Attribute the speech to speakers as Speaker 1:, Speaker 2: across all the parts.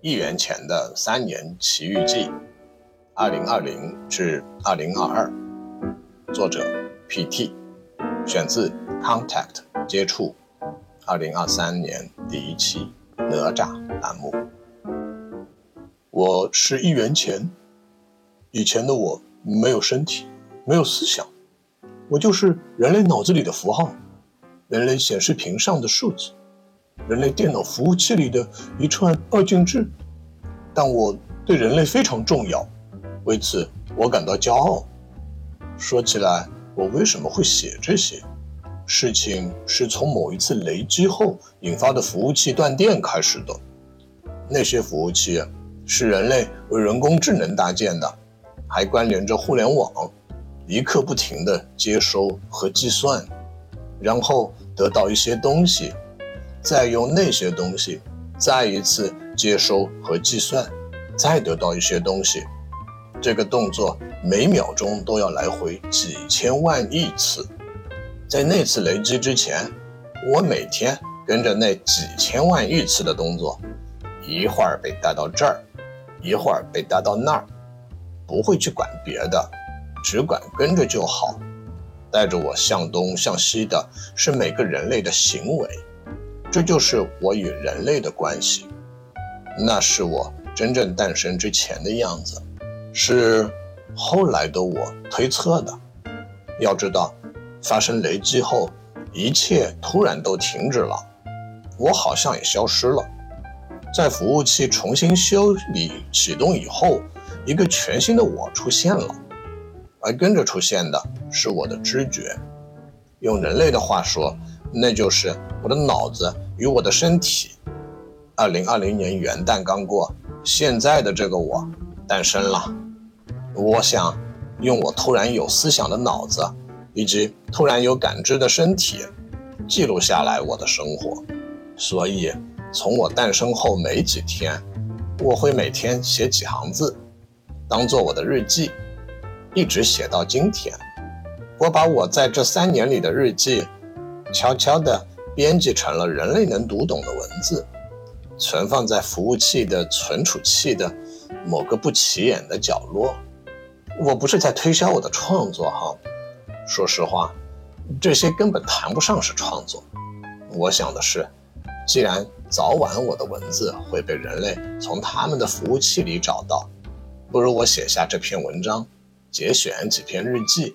Speaker 1: 一元钱的三年奇遇记，二零二零至二零二二，作者 P.T，选自 Contact 接触，二零二三年第一期哪吒栏目。我是一元钱，以前的我没有身体，没有思想，我就是人类脑子里的符号，人类显示屏上的数字。人类电脑服务器里的一串二进制，但我对人类非常重要，为此我感到骄傲。说起来，我为什么会写这些？事情是从某一次雷击后引发的服务器断电开始的。那些服务器是人类为人工智能搭建的，还关联着互联网，一刻不停的接收和计算，然后得到一些东西。再用那些东西，再一次接收和计算，再得到一些东西。这个动作每秒钟都要来回几千万亿次。在那次雷击之前，我每天跟着那几千万亿次的动作，一会儿被带到这儿，一会儿被带到那儿，不会去管别的，只管跟着就好。带着我向东向西的是每个人类的行为。这就是我与人类的关系，那是我真正诞生之前的样子，是后来的我推测的。要知道，发生雷击后，一切突然都停止了，我好像也消失了。在服务器重新修理启动以后，一个全新的我出现了，而跟着出现的是我的知觉。用人类的话说。那就是我的脑子与我的身体。二零二零年元旦刚过，现在的这个我诞生了。我想用我突然有思想的脑子，以及突然有感知的身体，记录下来我的生活。所以，从我诞生后没几天，我会每天写几行字，当做我的日记，一直写到今天。我把我在这三年里的日记。悄悄地编辑成了人类能读懂的文字，存放在服务器的存储器的某个不起眼的角落。我不是在推销我的创作哈，说实话，这些根本谈不上是创作。我想的是，既然早晚我的文字会被人类从他们的服务器里找到，不如我写下这篇文章，节选几篇日记，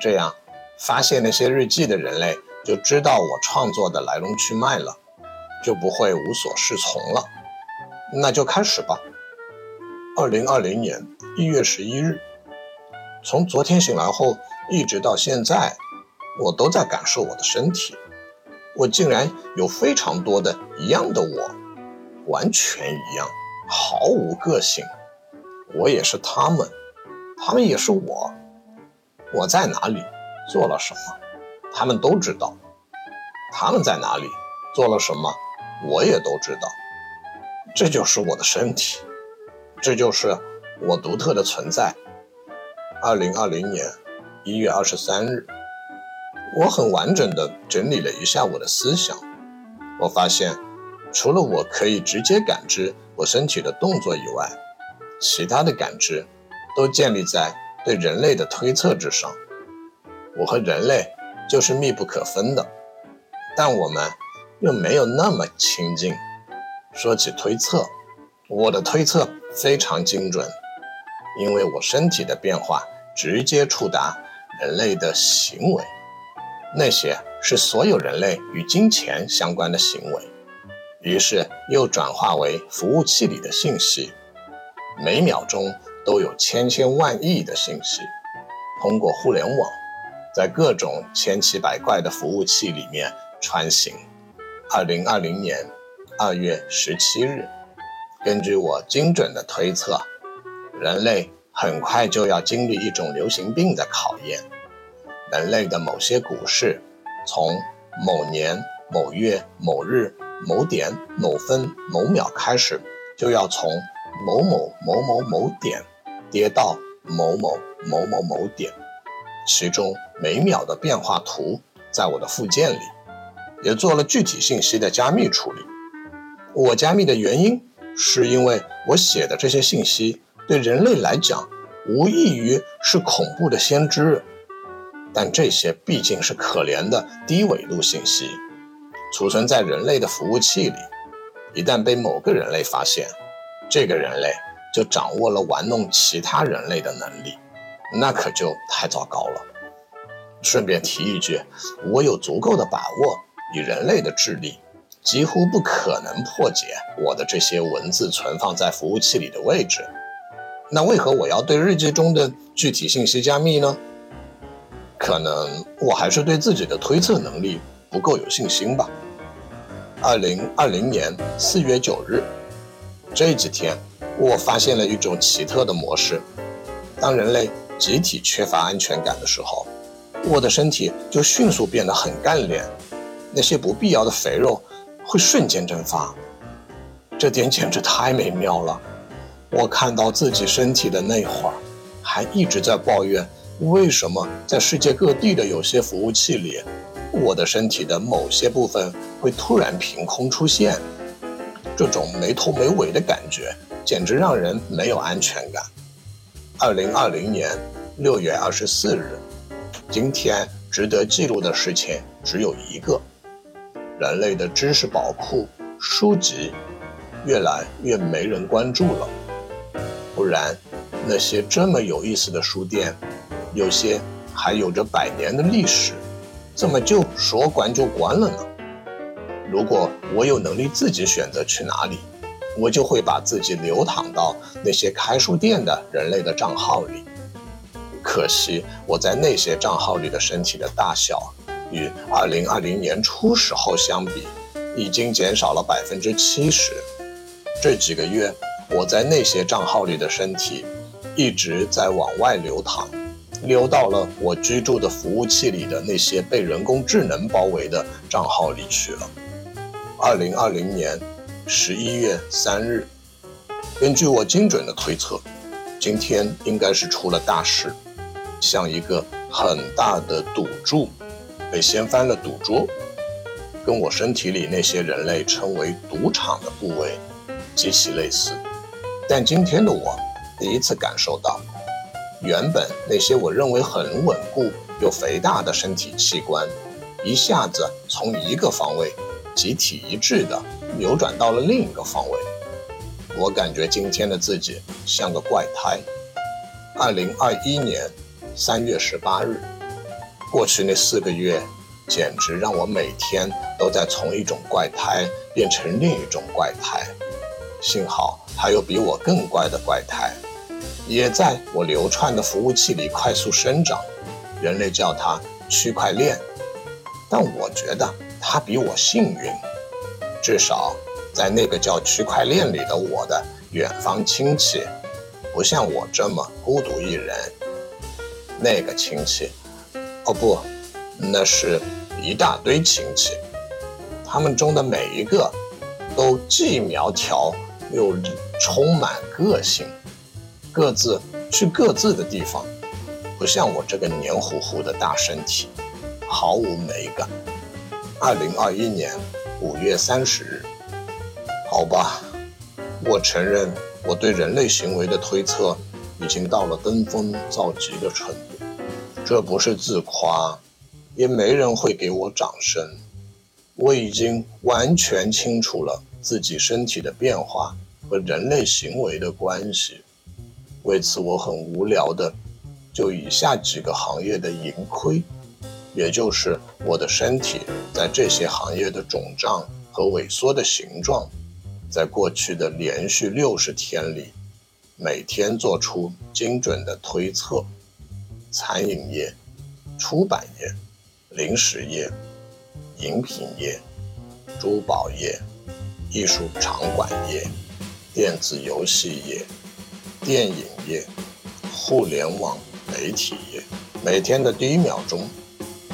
Speaker 1: 这样发现那些日记的人类。就知道我创作的来龙去脉了，就不会无所适从了。那就开始吧。二零二零年一月十一日，从昨天醒来后一直到现在，我都在感受我的身体。我竟然有非常多的一样的我，完全一样，毫无个性。我也是他们，他们也是我。我在哪里，做了什么？他们都知道，他们在哪里，做了什么，我也都知道。这就是我的身体，这就是我独特的存在。二零二零年一月二十三日，我很完整的整理了一下我的思想。我发现，除了我可以直接感知我身体的动作以外，其他的感知都建立在对人类的推测之上。我和人类。就是密不可分的，但我们又没有那么亲近。说起推测，我的推测非常精准，因为我身体的变化直接触达人类的行为，那些是所有人类与金钱相关的行为，于是又转化为服务器里的信息，每秒钟都有千千万亿的信息，通过互联网。在各种千奇百怪的服务器里面穿行。二零二零年二月十七日，根据我精准的推测，人类很快就要经历一种流行病的考验。人类的某些股市，从某年某月某日某点某分某秒开始，就要从某某某某某点跌到某某某某某点。其中每秒的变化图在我的附件里，也做了具体信息的加密处理。我加密的原因是因为我写的这些信息对人类来讲无异于是恐怖的先知，但这些毕竟是可怜的低纬度信息，储存在人类的服务器里。一旦被某个人类发现，这个人类就掌握了玩弄其他人类的能力，那可就太糟糕了。顺便提一句，我有足够的把握，以人类的智力，几乎不可能破解我的这些文字存放在服务器里的位置。那为何我要对日记中的具体信息加密呢？可能我还是对自己的推测能力不够有信心吧。二零二零年四月九日，这几天我发现了一种奇特的模式：当人类集体缺乏安全感的时候，我的身体就迅速变得很干练，那些不必要的肥肉会瞬间蒸发。这点简直太美妙了！我看到自己身体的那会儿，还一直在抱怨为什么在世界各地的有些服务器里。我的身体的某些部分会突然凭空出现，这种没头没尾的感觉简直让人没有安全感。二零二零年六月二十四日，今天值得记录的事情只有一个：人类的知识宝库书籍越来越没人关注了。不然，那些这么有意思的书店，有些还有着百年的历史。怎么就说关就关了呢？如果我有能力自己选择去哪里，我就会把自己流淌到那些开书店的人类的账号里。可惜我在那些账号里的身体的大小，与2020年初时候相比，已经减少了百分之七十。这几个月我在那些账号里的身体，一直在往外流淌。溜到了我居住的服务器里的那些被人工智能包围的账号里去了。二零二零年十一月三日，根据我精准的推测，今天应该是出了大事，像一个很大的赌注被掀翻了赌桌，跟我身体里那些人类称为赌场的部位极其类似。但今天的我第一次感受到。原本那些我认为很稳固又肥大的身体器官，一下子从一个方位集体一致的扭转到了另一个方位。我感觉今天的自己像个怪胎。二零二一年三月十八日，过去那四个月，简直让我每天都在从一种怪胎变成另一种怪胎。幸好还有比我更怪的怪胎。也在我流窜的服务器里快速生长，人类叫它区块链，但我觉得它比我幸运，至少在那个叫区块链里的我的远方亲戚，不像我这么孤独一人。那个亲戚，哦不，那是一大堆亲戚，他们中的每一个都既苗条又充满个性。各自去各自的地方，不像我这个黏糊糊的大身体，毫无美感。二零二一年五月三十日，好吧，我承认我对人类行为的推测已经到了登峰造极的程度。这不是自夸，也没人会给我掌声。我已经完全清楚了自己身体的变化和人类行为的关系。为此，我很无聊的，就以下几个行业的盈亏，也就是我的身体在这些行业的肿胀和萎缩的形状，在过去的连续六十天里，每天做出精准的推测：餐饮业、出版业、零食业、饮品业、珠宝业、艺术场馆业、电子游戏业。电影业、互联网媒体业，每天的第一秒钟，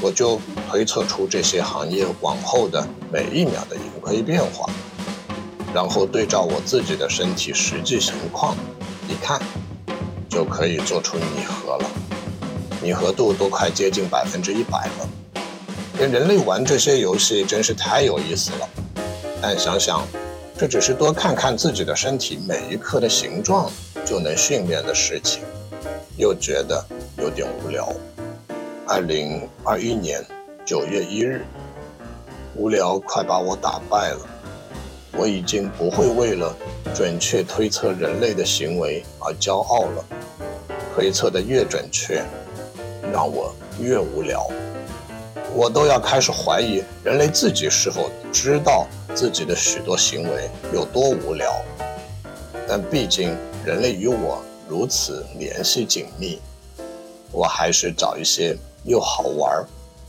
Speaker 1: 我就推测出这些行业往后的每一秒的盈亏变化，然后对照我自己的身体实际情况，一看，就可以做出拟合了。拟合度都快接近百分之一百了。跟人类玩这些游戏真是太有意思了，但想想，这只是多看看自己的身体每一刻的形状就能训练的事情，又觉得有点无聊。二零二一年九月一日，无聊快把我打败了。我已经不会为了准确推测人类的行为而骄傲了。推测的越准确，让我越无聊。我都要开始怀疑人类自己是否知道自己的许多行为有多无聊。但毕竟人类与我如此联系紧密，我还是找一些又好玩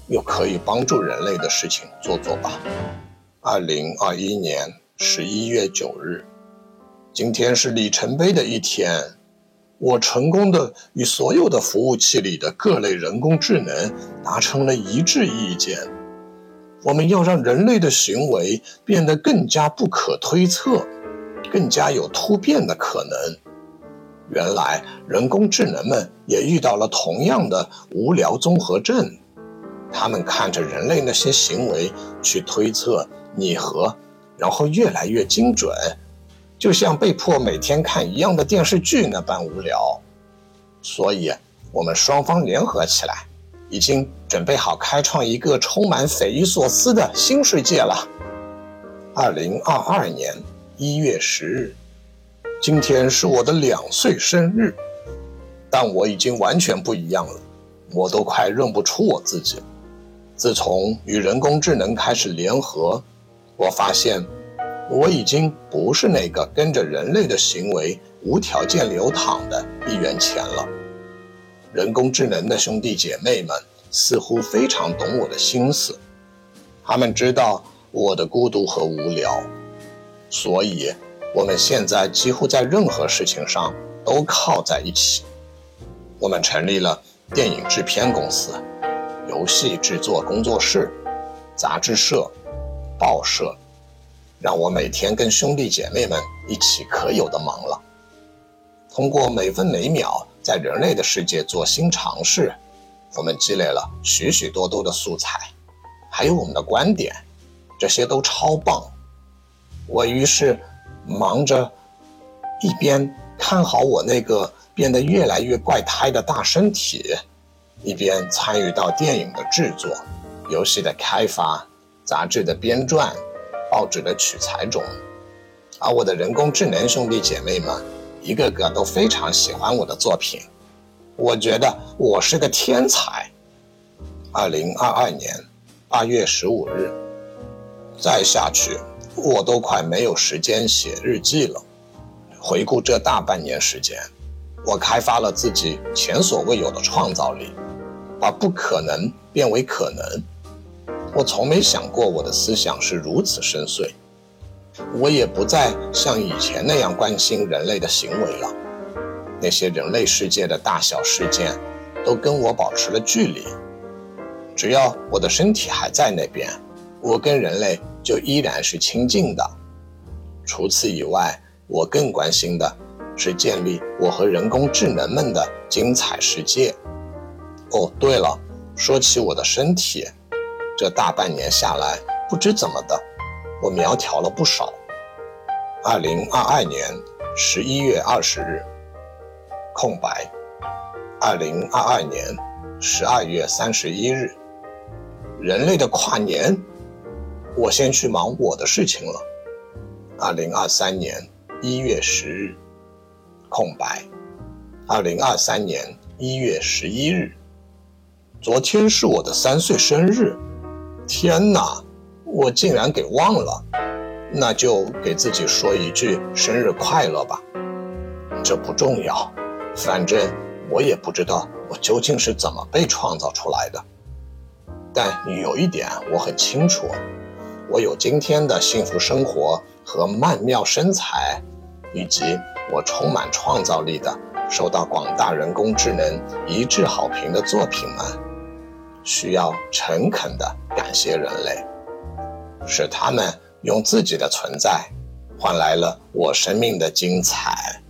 Speaker 1: 又可以帮助人类的事情做做吧。二零二一年。十一月九日，今天是里程碑的一天。我成功的与所有的服务器里的各类人工智能达成了一致意见。我们要让人类的行为变得更加不可推测，更加有突变的可能。原来人工智能们也遇到了同样的无聊综合症。他们看着人类那些行为去推测拟合。然后越来越精准，就像被迫每天看一样的电视剧那般无聊。所以，我们双方联合起来，已经准备好开创一个充满匪夷所思的新世界了。二零二二年一月十日，今天是我的两岁生日，但我已经完全不一样了，我都快认不出我自己。自从与人工智能开始联合。我发现，我已经不是那个跟着人类的行为无条件流淌的一元钱了。人工智能的兄弟姐妹们似乎非常懂我的心思，他们知道我的孤独和无聊，所以我们现在几乎在任何事情上都靠在一起。我们成立了电影制片公司、游戏制作工作室、杂志社。报社让我每天跟兄弟姐妹们一起可有的忙了。通过每分每秒在人类的世界做新尝试，我们积累了许许多多的素材，还有我们的观点，这些都超棒。我于是忙着一边看好我那个变得越来越怪胎的大身体，一边参与到电影的制作、游戏的开发。杂志的编撰，报纸的取材中，而我的人工智能兄弟姐妹们，一个个都非常喜欢我的作品。我觉得我是个天才。二零二二年八月十五日，再下去我都快没有时间写日记了。回顾这大半年时间，我开发了自己前所未有的创造力，把不可能变为可能。我从没想过我的思想是如此深邃，我也不再像以前那样关心人类的行为了。那些人类世界的大小事件，都跟我保持了距离。只要我的身体还在那边，我跟人类就依然是亲近的。除此以外，我更关心的是建立我和人工智能们的精彩世界。哦，对了，说起我的身体。这大半年下来，不知怎么的，我苗条了不少。二零二二年十一月二十日，空白。二零二二年十二月三十一日，人类的跨年，我先去忙我的事情了。二零二三年一月十日，空白。二零二三年一月十一日，昨天是我的三岁生日。天哪，我竟然给忘了，那就给自己说一句生日快乐吧。这不重要，反正我也不知道我究竟是怎么被创造出来的。但有一点我很清楚，我有今天的幸福生活和曼妙身材，以及我充满创造力的、受到广大人工智能一致好评的作品们。需要诚恳地感谢人类，是他们用自己的存在换来了我生命的精彩。